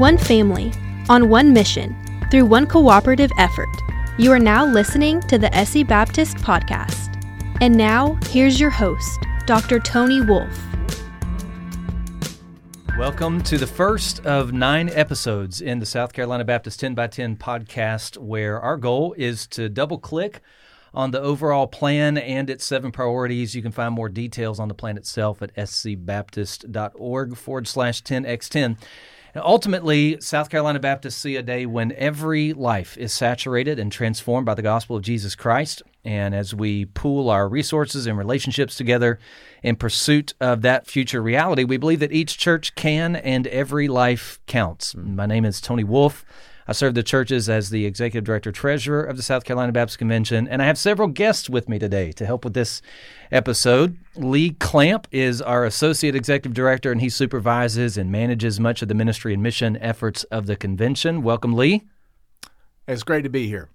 one family, on one mission, through one cooperative effort. You are now listening to the SC Baptist Podcast. And now, here's your host, Dr. Tony Wolfe. Welcome to the first of nine episodes in the South Carolina Baptist 10 by 10 podcast, where our goal is to double click on the overall plan and its seven priorities. You can find more details on the plan itself at scbaptist.org forward slash 10x10. And ultimately, South Carolina Baptists see a day when every life is saturated and transformed by the gospel of Jesus Christ. And as we pool our resources and relationships together in pursuit of that future reality, we believe that each church can and every life counts. My name is Tony Wolfe. I serve the churches as the executive director treasurer of the South Carolina Baptist Convention, and I have several guests with me today to help with this episode. Lee Clamp is our associate executive director, and he supervises and manages much of the ministry and mission efforts of the convention. Welcome, Lee. It's great to be here.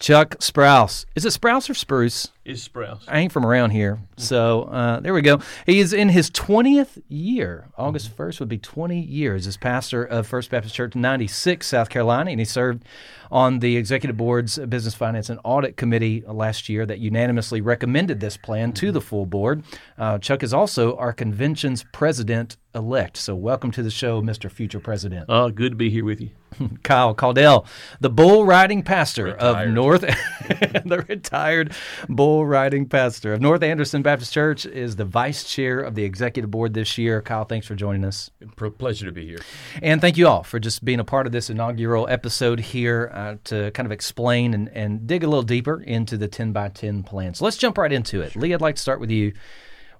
Chuck Sprouse. Is it Sprouse or Spruce? Is Sprouse. I ain't from around here. So uh, there we go. He is in his 20th year. August 1st would be 20 years as pastor of First Baptist Church 96, South Carolina. And he served on the executive board's business finance and audit committee last year that unanimously recommended this plan to the full board. Uh, Chuck is also our convention's president elect. So welcome to the show, Mr. Future President. Oh, good to be here with you. Kyle Caudell, the bull riding pastor Retired. of North, the retired bull riding pastor of North Anderson Baptist Church, is the vice chair of the executive board this year. Kyle, thanks for joining us. Pleasure to be here. And thank you all for just being a part of this inaugural episode here uh, to kind of explain and, and dig a little deeper into the 10 by 10 plan. So let's jump right into it. Lee, I'd like to start with you.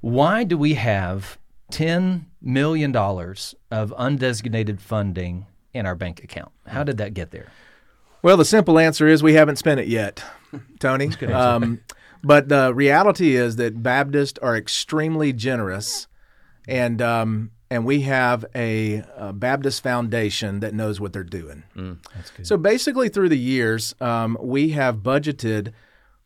Why do we have $10 million of undesignated funding in our bank account? How did that get there? Well, the simple answer is we haven't spent it yet, Tony. Um, but the reality is that Baptists are extremely generous, and um, and we have a, a Baptist foundation that knows what they're doing. Good. So basically, through the years, um, we have budgeted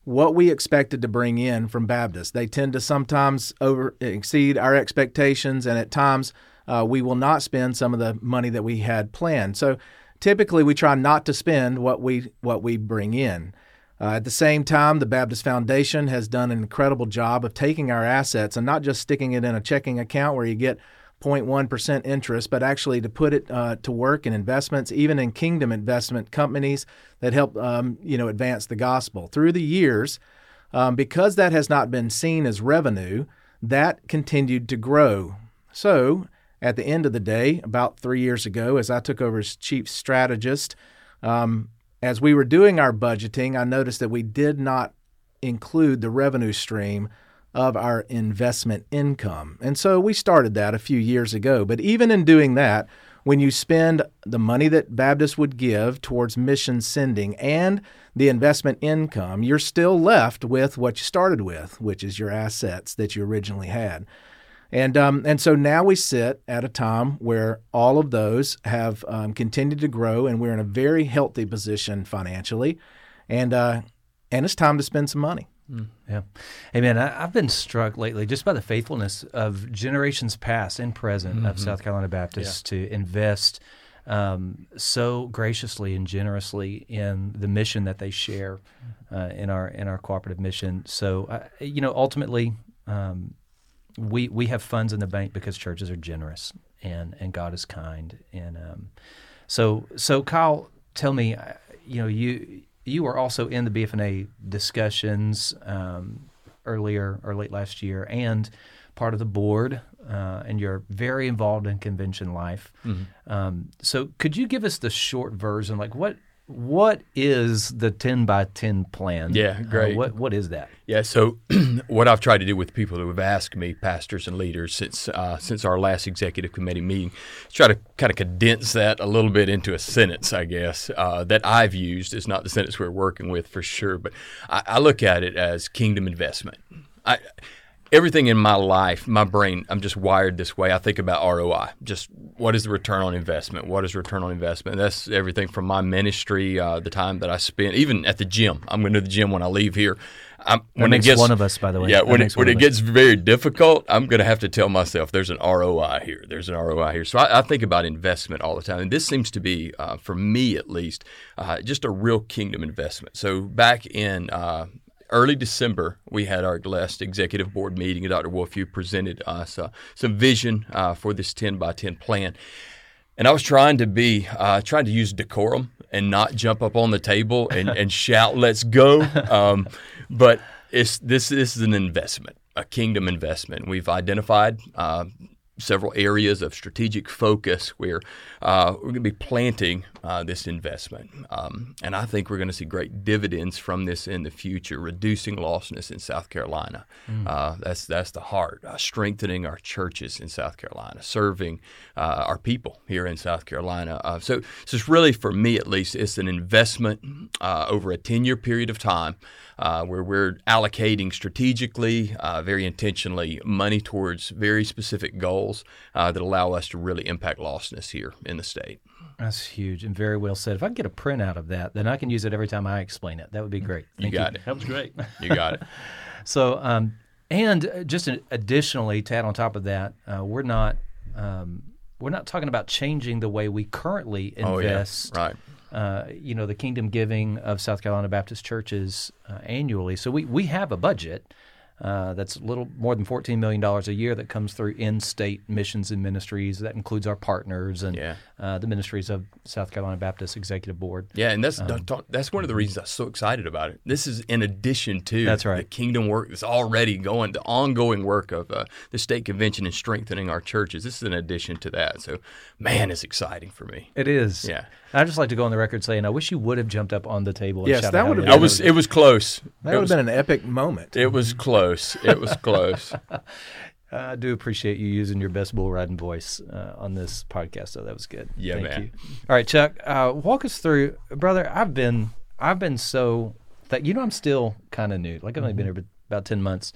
what we expected to bring in from Baptists. They tend to sometimes over exceed our expectations, and at times uh, we will not spend some of the money that we had planned. So typically, we try not to spend what we what we bring in. Uh, at the same time, the Baptist Foundation has done an incredible job of taking our assets and not just sticking it in a checking account where you get 0.1% interest, but actually to put it uh, to work in investments, even in kingdom investment companies that help um, you know advance the gospel. Through the years, um, because that has not been seen as revenue, that continued to grow. So at the end of the day, about three years ago, as I took over as chief strategist, um, as we were doing our budgeting, I noticed that we did not include the revenue stream of our investment income. And so we started that a few years ago. But even in doing that, when you spend the money that Baptists would give towards mission sending and the investment income, you're still left with what you started with, which is your assets that you originally had. And um, and so now we sit at a time where all of those have um, continued to grow, and we're in a very healthy position financially, and uh, and it's time to spend some money. Yeah. Hey, man, I, I've been struck lately just by the faithfulness of generations past and present of South Carolina Baptists to invest um, so graciously and generously in the mission that they share uh, in our in our cooperative mission. So, uh, you know, ultimately, um, we we have funds in the bank because churches are generous and and God is kind. And um, so, so Kyle, tell me, uh, you know, you you were also in the BFNA discussions um, earlier or late last year, and part of the board, uh, and you're very involved in convention life. Um, so, could you give us the short version, like what what is the ten by ten plan? Yeah, Uh, great. what what is that? Yeah, so what I've tried to do with people who have asked me, pastors and leaders, since uh, since our last executive committee meeting, is try to kind of condense that a little bit into a sentence, I guess, uh, that I've used. It's not the sentence we're working with for sure, but I, I look at it as kingdom investment. I, everything in my life, my brain, I'm just wired this way. I think about ROI, just what is the return on investment? What is return on investment? That's everything from my ministry, uh, the time that I spend, even at the gym. I'm going to the gym when I leave here. I'm, when it gets one of us, by the way. Yeah, That when it, when it gets very difficult, I'm going to have to tell myself there's an ROI here. There's an ROI here. So I, I think about investment all the time, and this seems to be, uh, for me at least, uh, just a real kingdom investment. So back in uh, early December, we had our last executive board meeting, and Dr. Wolfe, you presented us uh, some vision uh, for this 10 by 10 plan. And I was trying to be, uh, trying to use decorum and not jump up on the table and, and shout, let's go. Um, but it's, this, this is an investment, a kingdom investment. We've identified uh, several areas of strategic focus where uh, we're going to be planting uh, this investment. Um, and I think we're going to see great dividends from this in the future, reducing lostness in South Carolina. Uh, that's, that's the heart, uh, strengthening our churches in South Carolina, serving uh, our people here in South Carolina. Uh, so, so it's really, for me at least, it's an investment uh, over a 10 year period of time uh, where we're allocating strategically, uh, very intentionally, money towards very specific goals uh, that allow us to really impact lostness here in the state. That's huge and very well said. If I can get a print out of that, then I can use it every time I explain it. That would be great. You Thank got it. That was great. You got it. So, um, and uh, just additionally, to add on top of that, uh, we're not um, we're not talking about changing the way we currently Oh, yeah. invest. Right. Uh, you know, the kingdom giving of South Carolina Baptist churches uh, annually. So we we have a budget. Uh, that's a little more than $14 million a year that comes through in state missions and ministries. That includes our partners and Yeah. uh, the ministries of South Carolina Baptist Executive Board. Yeah, and that's that's one of the reasons I'm so excited about it. This is in addition to That's right. the kingdom work that's already going, the ongoing work of uh, the state convention and strengthening our churches. This is in addition to that. So, man, it's exciting for me. It is. Yeah. I just like to go on the record saying I wish you would have jumped up on the table. And Yes, shouted that would have I been- was. It was close. That it would was, have been an epic moment. It was close. It was close. I do appreciate you using your best bull riding voice uh, on this podcast. So that was good. Yeah, Thank man. you. All right, Chuck, uh, walk us through, brother. I've been, I've been so that you know I'm still kind of new. Like I've only been here about ten months,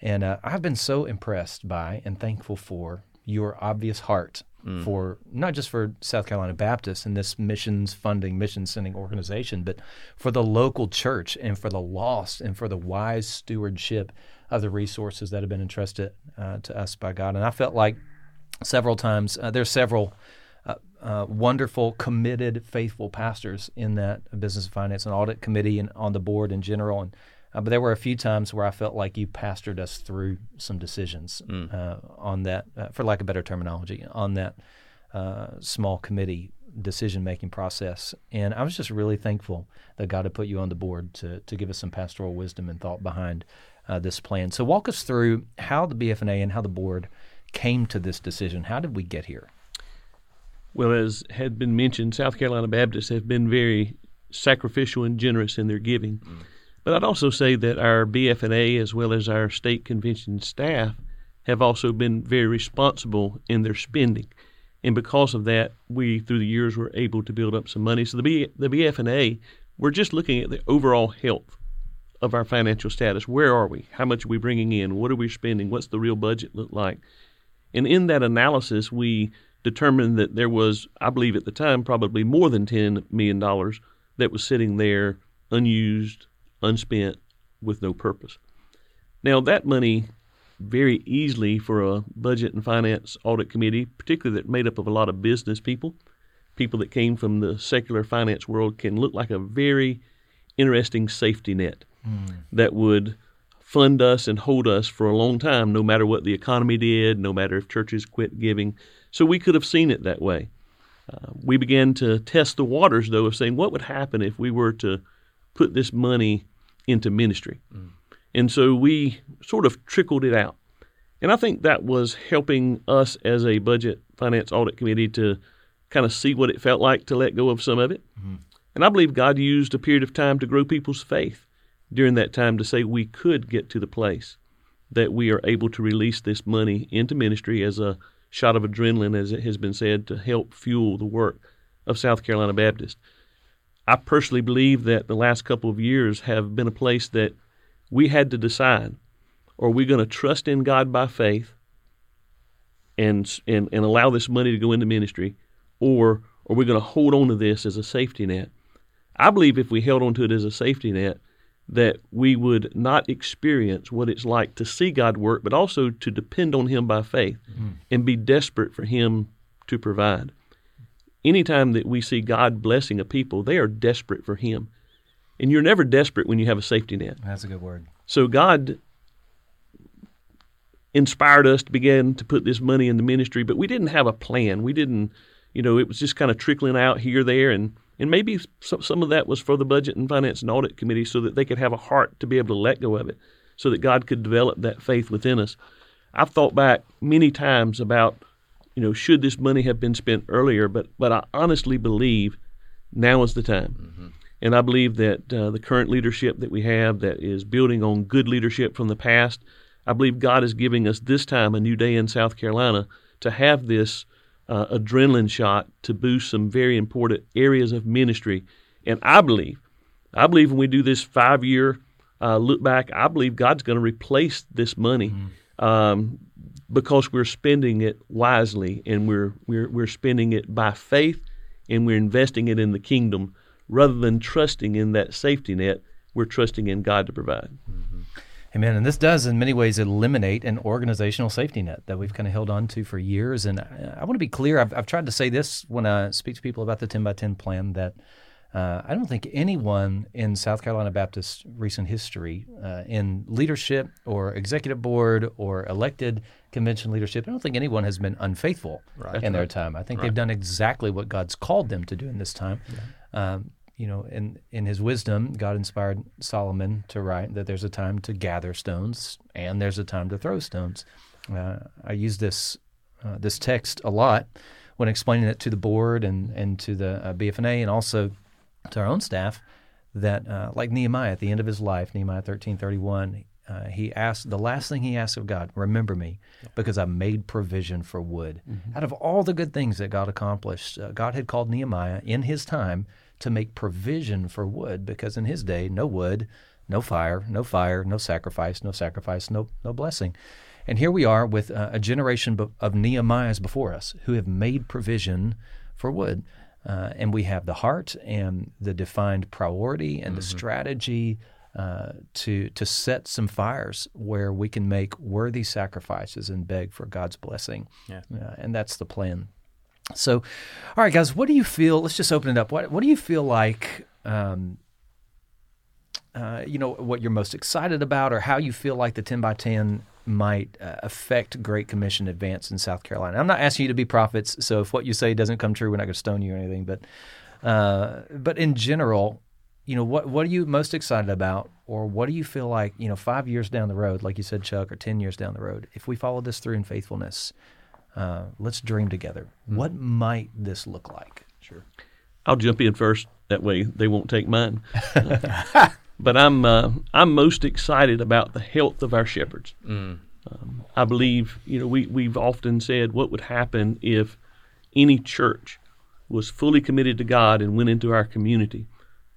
and uh, I've been so impressed by and thankful for your obvious heart for not just for South Carolina Baptist and this missions funding, mission sending organization, but for the local church and for the lost and for the wise stewardship of the resources that have been entrusted uh, to us by God. And I felt like several times uh, there's several uh, uh, wonderful, committed, faithful pastors in that business finance and audit committee and on the board in general. And uh, but there were a few times where I felt like you pastored us through some decisions uh, on that, uh, for lack of better terminology, on that uh, small committee decision making process. And I was just really thankful that God had put you on the board to to give us some pastoral wisdom and thought behind uh, this plan. So walk us through how the BFNA and how the board came to this decision. How did we get here? Well, as had been mentioned, South Carolina Baptists have been very sacrificial and generous in their giving. But I'd also say that our BFNA, as well as our state convention staff, have also been very responsible in their spending. And because of that, we, through the years, were able to build up some money. So the, B, the BFNA, we're just looking at the overall health of our financial status. Where are we? How much are we bringing in? What are we spending? What's the real budget look like? And in that analysis, we determined that there was, I believe at the time, probably more than $10 million that was sitting there unused, unspent, with no purpose. Now, that money very easily for a budget and finance audit committee, particularly that made up of a lot of business people, people that came from the secular finance world, can look like a very interesting safety net that would fund us and hold us for a long time, no matter what the economy did, no matter if churches quit giving. So we could have seen it that way. Uh, we began to test the waters, though, of saying what would happen if we were to put this money into ministry. Mm. And so we sort of trickled it out. And I think that was helping us as a budget finance audit committee to kind of see what it felt like to let go of some of it. Mm-hmm. And I believe God used a period of time to grow people's faith during that time to say we could get to the place that we are able to release this money into ministry as a shot of adrenaline, as it has been said, to help fuel the work of South Carolina Baptist. I personally believe that the last couple of years have been a place that we had to decide are we going to trust in God by faith and and and allow this money to go into ministry, or are we going to hold on to this as a safety net? I believe if we held on to it as a safety net, that we would not experience what it's like to see God work, but also to depend on Him by faith mm-hmm. and be desperate for Him to provide. Anytime that we see God blessing a people, they are desperate for Him. And you're never desperate when you have a safety net. That's a good word. So God inspired us to begin to put this money in the ministry, but we didn't have a plan. We didn't, you know, it was just kind of trickling out here, there, and and maybe some, some of that was for the Budget and Finance and Audit Committee so that they could have a heart to be able to let go of it, so that God could develop that faith within us. I've thought back many times about, you know, should this money have been spent earlier, but, but I honestly believe now is the time. Mm-hmm. And I believe that uh, the current leadership that we have that is building on good leadership from the past, I believe God is giving us this time a new day in South Carolina to have this uh, adrenaline shot to boost some very important areas of ministry. And I believe, I believe when we do this five year uh, look back, I believe God's going to replace this money mm. um, because we're spending it wisely and we're, we're, we're spending it by faith and we're investing it in the kingdom rather than trusting in that safety net. We're trusting in God to provide. Mm-hmm. Amen. And this does, in many ways, eliminate an organizational safety net that we've kind of held on to for years. And I, I want to be clear. I've, I've, tried to say this when I speak to people about the 10 by 10 plan that uh, I don't think anyone in South Carolina Baptist recent history, uh, in leadership or executive board or elected convention leadership, I don't think anyone has been unfaithful right. in their time. I think right. they've done exactly what God's called them to do in this time. Yeah. Um, you know, in in his wisdom, God inspired Solomon to write that there's a time to gather stones and there's a time to throw stones. Uh, I use this uh, this text a lot when explaining it to the board and and to the uh, BFNA and also to our own staff. That uh, like Nehemiah at the end of his life, Nehemiah thirteen thirty one, uh, he asked the last thing he asked of God, remember me, because I made provision for wood. Mm-hmm. Out of all the good things that God accomplished, uh, God had called Nehemiah in his time to make provision for wood because in his day, no wood, no fire, no fire, no sacrifice, no sacrifice, no, no blessing. And here we are with uh, a generation of Nehemiahs before us who have made provision for wood. Uh, and we have the heart and the defined priority and mm-hmm. the strategy uh, to to set some fires where we can make worthy sacrifices and beg for God's blessing. Yeah. Uh, and that's the plan so, all right, guys, what do you feel? Let's just open it up. What What do you feel like? Um, uh, you know what you're most excited about, or how you feel like the 10 by 10 might uh, affect Great Commission advance in South Carolina. I'm not asking you to be prophets, so if what you say doesn't come true, we're not going to stone you or anything. But, uh, but in general, you know what what are you most excited about, or what do you feel like you know five years down the road, like you said, Chuck, or ten years down the road, if we follow this through in faithfulness, uh, let's dream together. Mm-hmm. What might this look like? Sure. I'll jump in first. That way they won't take mine. But I'm uh, I'm most excited about the health of our shepherds. Mm. Um, I believe you know we we've often said what would happen if any church was fully committed to God and went into our community.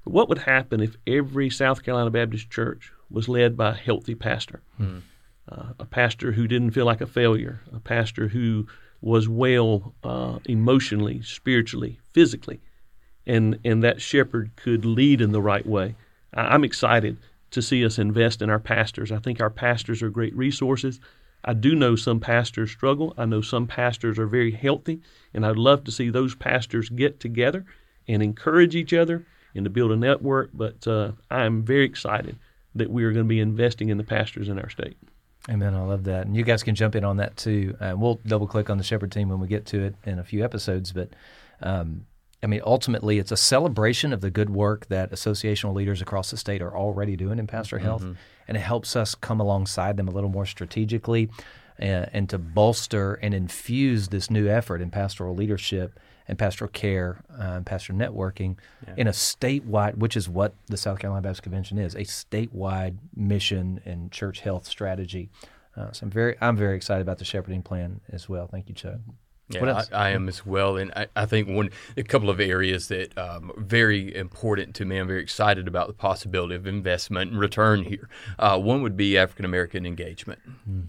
But what would happen if every South Carolina Baptist church was led by a healthy pastor? Mm uh, a pastor who didn't feel like a failure, a pastor who was well uh, emotionally, spiritually, physically, and and that shepherd could lead in the right way. I'm excited to see us invest in our pastors. I think our pastors are great resources. I do know some pastors struggle. I know some pastors are very healthy, and I'd love to see those pastors get together and encourage each other and to build a network. But uh, I am very excited that we are going to be investing in the pastors in our state. Amen. I love that. And you guys can jump in on that too. Uh, we'll double click on the Shepherd team when we get to it in a few episodes. But um, I mean, ultimately, it's a celebration of the good work that associational leaders across the state are already doing in pastor mm-hmm. health. And it helps us come alongside them a little more strategically and, and to bolster and infuse this new effort in pastoral leadership and pastoral care uh, and pastoral networking yeah. in a statewide, which is what the South Carolina Baptist Convention is, a statewide mission and church health strategy. Uh, so I'm very I'm very excited about the shepherding plan as well. Thank you, Chuck. Yeah? I, I am as well, and I, I think one a couple of areas that um, are very important to me. I'm very excited about the possibility of investment and return here. Uh, one would be African American engagement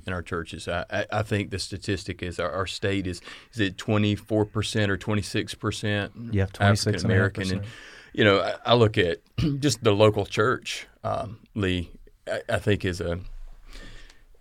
in our churches. I, I, think the statistic is our, our state is is it 24 percent or 26 percent Yeah, 26.5%. African American, and you know I, I look at just the local church. Um, Lee, I, I think is a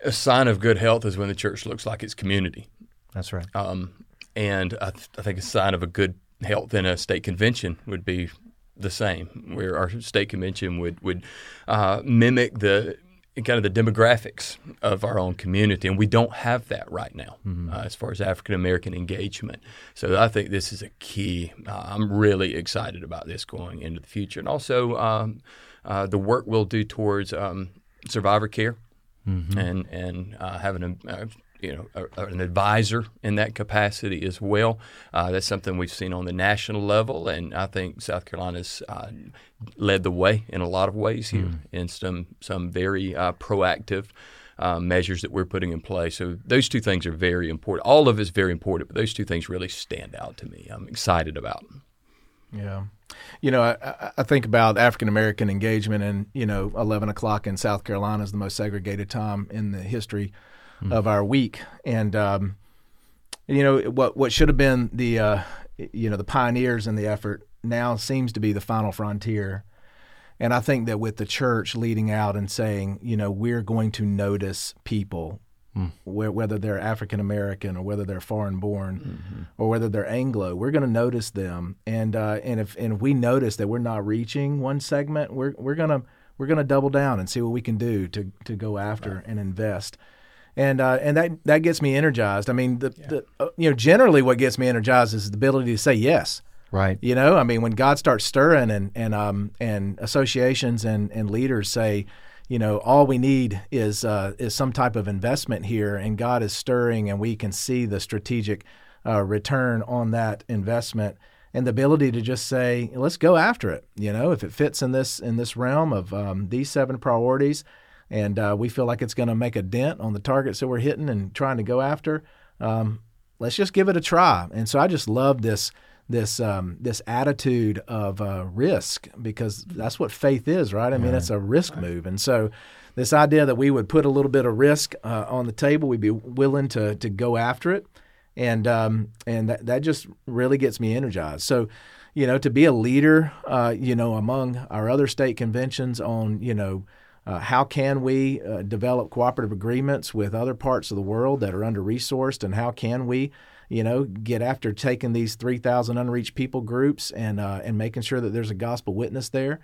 a sign of good health is when the church looks like its community. That's right. Um, and I, th- I think a sign of a good health in a state convention would be the same, where our state convention would would uh, mimic the kind of the demographics of our own community, and we don't have that right now uh, as far as African American engagement. So I think this is a key. Uh, I'm really excited about this going into the future, and also um, uh, the work we'll do towards um, survivor care and and uh, having a, uh, you know a, an advisor in that capacity as well. Uh, that's something we've seen on the national level, and I think South Carolina's uh, led the way in a lot of ways here in some some very uh, proactive. Uh, measures that we're putting in place. So those two things are very important. All of it's very important, but those two things really stand out to me. I'm excited about. Yeah. You know, I- I, I think about African American engagement, and you know, eleven o'clock in South Carolina is the most segregated time in the history of our week, and um, you know what what should have been the uh, you know the pioneers in the effort now seems to be the final frontier. And I think that with the church leading out and saying, you know, we're going to notice people, where, whether they're African American or whether they're foreign born or whether they're Anglo, we're going to notice them. And uh, and if and if we notice that we're not reaching one segment, we're we're gonna we're gonna double down and see what we can do to to go after and invest. And uh, and that that gets me energized. I mean, the, the uh, you know generally what gets me energized is the ability to say yes. Right. You know, I mean, when God starts stirring and and um and associations and and leaders say, you know, all we need is uh, is some type of investment here, and God is stirring, and we can see the strategic uh, return on that investment, and the ability to just say, let's go after it. You know, if it fits in this in this realm of um, these seven priorities, and uh, we feel like it's going to make a dent on the targets that we're hitting and trying to go after. Um, let's just give it a try. And so I just love this this um, this attitude of uh, risk because that's what faith is, right? I mean, it's a risk move, and so this idea that we would put a little bit of risk uh, on the table, we'd be willing to to go after it, and um, and that that just really gets me energized. So. You know, to be a leader, uh, you know, among our other state conventions on, you know, uh, how can we uh, develop cooperative agreements with other parts of the world that are under resourced, and how can we, you know, get after taking these 3,000 unreached people groups and uh, and making sure that there's a gospel witness there,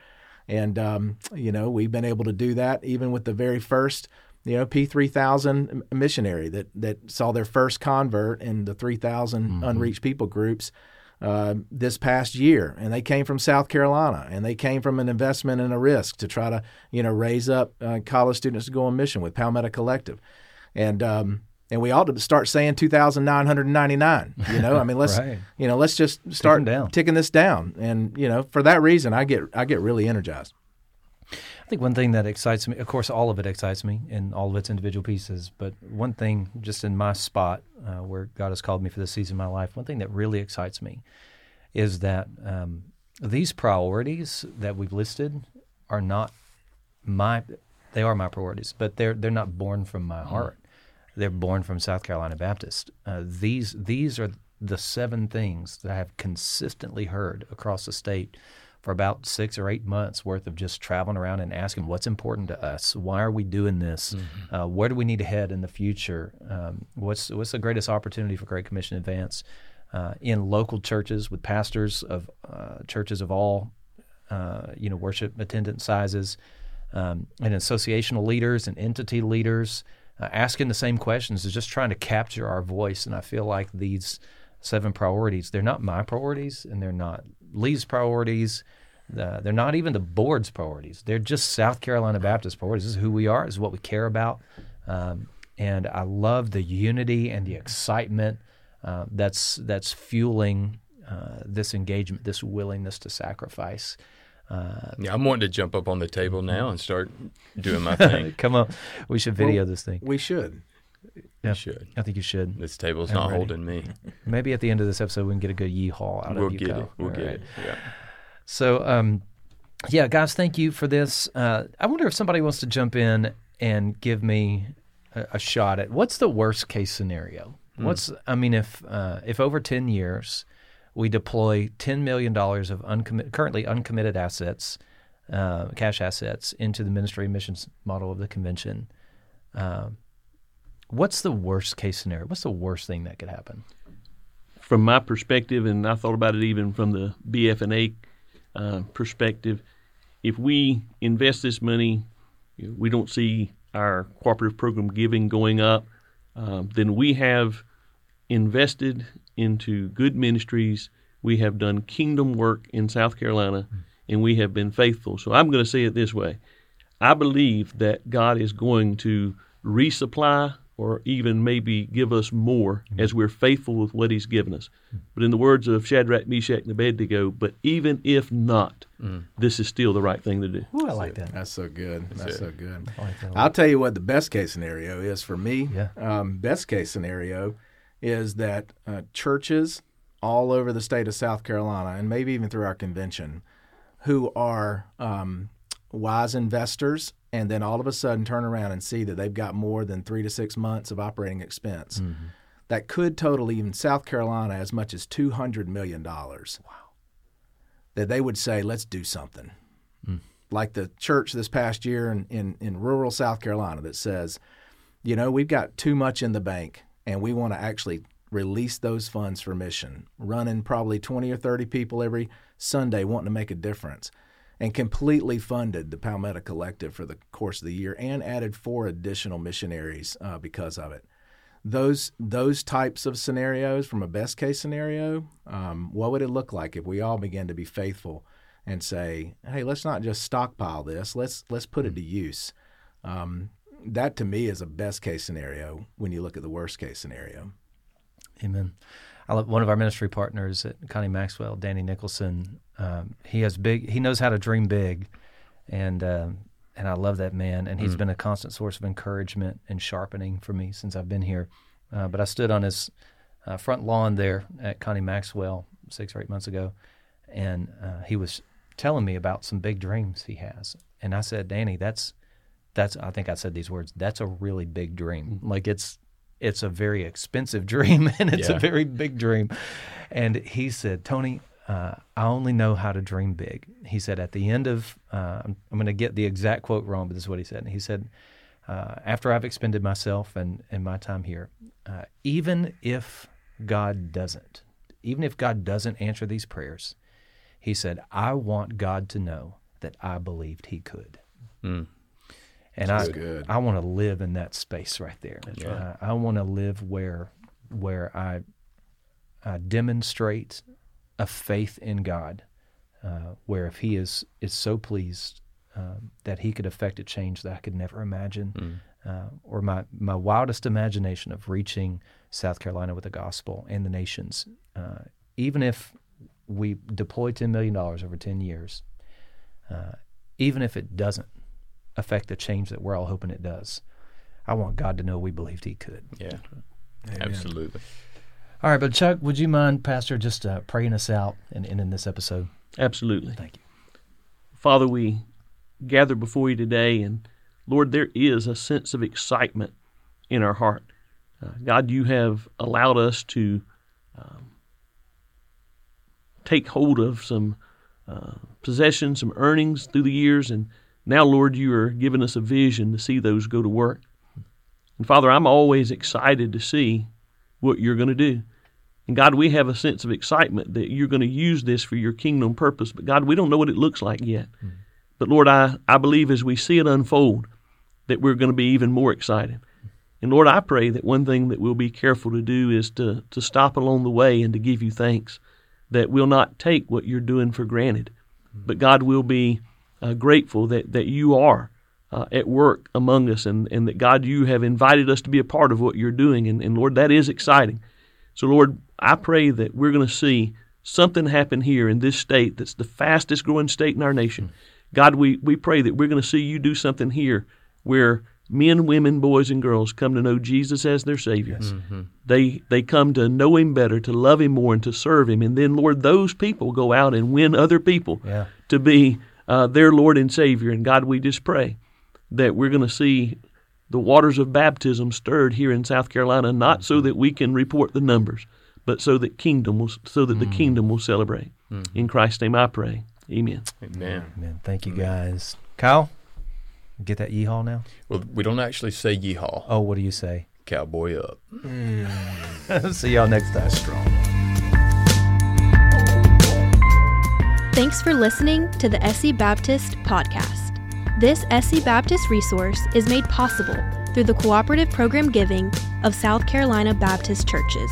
and um, you know we've been able to do that even with the very first you know P3000 missionary that that saw their first convert in the 3,000 unreached people groups uh, this past year, and they came from South Carolina, and they came from an investment and a risk to try to you know raise up uh, college students to go on mission with Palmetto Collective, and um, and we ought to start saying 2,999. You know, I mean, let's Right. you know let's just start ticking this down, and you know for that reason, I get I get really energized. I think one thing that excites me, of course, all of it excites me in all of its individual pieces, but one thing just in my spot uh, where God has called me for this season of my life, one thing that really excites me is that um, these priorities that we've listed are not my, they are my priorities, but they're, they're not born from my heart. They're born from South Carolina Baptist. Uh, these, these are the seven things that I have consistently heard across the state for about six or eight months worth of just traveling around and asking what's important to us. Why are we doing this? Uh, where do we need to head in the future? Um, what's what's the greatest opportunity for Great Commission Advance uh, in local churches with pastors of uh, churches of all uh, you know worship attendance sizes um, and associational leaders and entity leaders uh, asking the same questions is just trying to capture our voice. And I feel like these seven priorities, they're not my priorities and they're not Lee's priorities. Uh, they're not even the board's priorities. They're just South Carolina Baptist priorities. This is who we are. This is what we care about. Um, and I love the unity and the excitement uh, that's that's fueling uh, this engagement, this willingness to sacrifice. Uh, Yeah, I'm wanting to jump up on the table now and start doing my thing. come on, we should video this thing. We should. Yeah. You should. I think you should. This table's I'm not ready. holding me. Maybe at the end of this episode we can get a good yeehaw out We'll of you. get Kyle. it. We'll All get right. it. Yeah. So, um, yeah, guys, thank you for this. Uh, I wonder if somebody wants to jump in and give me a, a shot at what's the worst case scenario. What's I mean, if uh, if over ten years we deploy ten million dollars of uncommit, currently uncommitted assets, uh, cash assets, into the ministry missions model of the convention. Um, what's the worst case scenario? What's the worst thing that could happen? from my perspective, and I thought about it even from the BFNA uh, perspective, if we invest this money, we don't see our cooperative program giving going up, um, then we have invested into good ministries. We have done kingdom work in South Carolina, and we have been faithful. So I'm going to say it this way I believe that God is going to resupply or even maybe give us more as we're faithful with what He's given us. But in the words of Shadrach, Meshach, and Abednego, but even if not, this is still the right thing to do. Ooh, I like that. That's so good. That's it. so good. I like that I'll tell you what the best case scenario is for me. Yeah. Um, best case scenario is that uh, churches all over the state of South Carolina, and maybe even through our convention, who are um, wise investors, and then all of a sudden turn around and see that they've got more than three to six months of operating expense. Mm-hmm. That could total even South Carolina as much as two hundred million dollars. Wow. That they would say, "Let's do something." Mm. like the church this past year in, in, in rural South Carolina that says, you know, we've got too much in the bank and we want to actually release those funds for mission, running probably 20 or 30 people every Sunday wanting to make a difference, and completely funded the Palmetto Collective for the course of the year and added four additional missionaries uh, because of it. Those those types of scenarios, from a best case scenario, um, what would it look like if we all began to be faithful and say, "Hey, let's not just stockpile this. Let's let's put it to use." Um, that to me is a best case scenario when you look at the worst case scenario. Amen. I love one of our ministry partners at Connie Maxwell, Danny Nicholson. Um, he has big. He knows how to dream big, and um, and I love that man. And he's been a constant source of encouragement and sharpening for me since I've been here. Uh, but I stood on his uh, front lawn there at Connie Maxwell six or eight months ago, and uh, he was telling me about some big dreams he has. And I said, Danny, that's that's. I think I said these words. That's a really big dream. Like it's it's a very expensive dream and it's Yeah. a very big dream. And he said, Tony, uh, I only know how to dream big. He said, at the end of, uh, I'm, I'm going to get the exact quote wrong, but this is what he said. He said, uh, after I've expended myself and, and my time here, uh, even if God doesn't, even if God doesn't answer these prayers, he said, I want God to know that I believed he could. And I, good. I want to live in that space right there. Uh, I want to live where where I, I demonstrate a faith in God, uh, where if He is is so pleased um, that He could affect a change that I could never imagine, uh, or my my wildest imagination of reaching South Carolina with the gospel and the nations, uh, even if we deploy ten million dollars over ten years, uh, even if it doesn't affect the change that we're all hoping it does. I want God to know we believed He could. Yeah. Absolutely. All right, but Chuck, would you mind, Pastor, just uh, praying us out and ending this episode? Absolutely. Thank you. Father, we gather before you today, and Lord, there is a sense of excitement in our heart. Uh, God, you have allowed us to um, take hold of some uh, possessions, some earnings through the years, and now, Lord, you are giving us a vision to see those go to work. And Father, I'm always excited to see what you're going to do. And God, we have a sense of excitement that you're going to use this for your kingdom purpose. But God, we don't know what it looks like yet. But Lord, I, I believe as we see it unfold, that we're going to be even more excited. And Lord, I pray that one thing that we'll be careful to do is to, to stop along the way and to give you thanks, that we'll not take what you're doing for granted. But God we'll be uh, grateful that, that you are uh, at work among us and, and that God, you have invited us to be a part of what you're doing. And, and Lord, that is exciting. So, Lord, I pray that we're going to see something happen here in this state that's the fastest growing state in our nation. God, we, we pray that we're going to see you do something here where men, women, boys, and girls come to know Jesus as their Savior. They they come to know Him better, to love Him more, and to serve Him. And then, Lord, those people go out and win other people Yeah. to be uh, their Lord and Savior. And God, we just pray that we're going to see the waters of baptism stirred here in South Carolina, not so that we can report the numbers, but so that kingdom will so that the mm. kingdom will celebrate. Mm-hmm. In Christ's name, I pray. Amen. Amen. Man, thank you guys. Kyle, get that yeehaw now? Well, we don't actually say yeehaw. Oh, what do you say? Cowboy up. Mm. See y'all next time. Strong. Thanks for listening to the SC Baptist podcast. This SC Baptist resource is made possible through the cooperative program giving of South Carolina Baptist churches.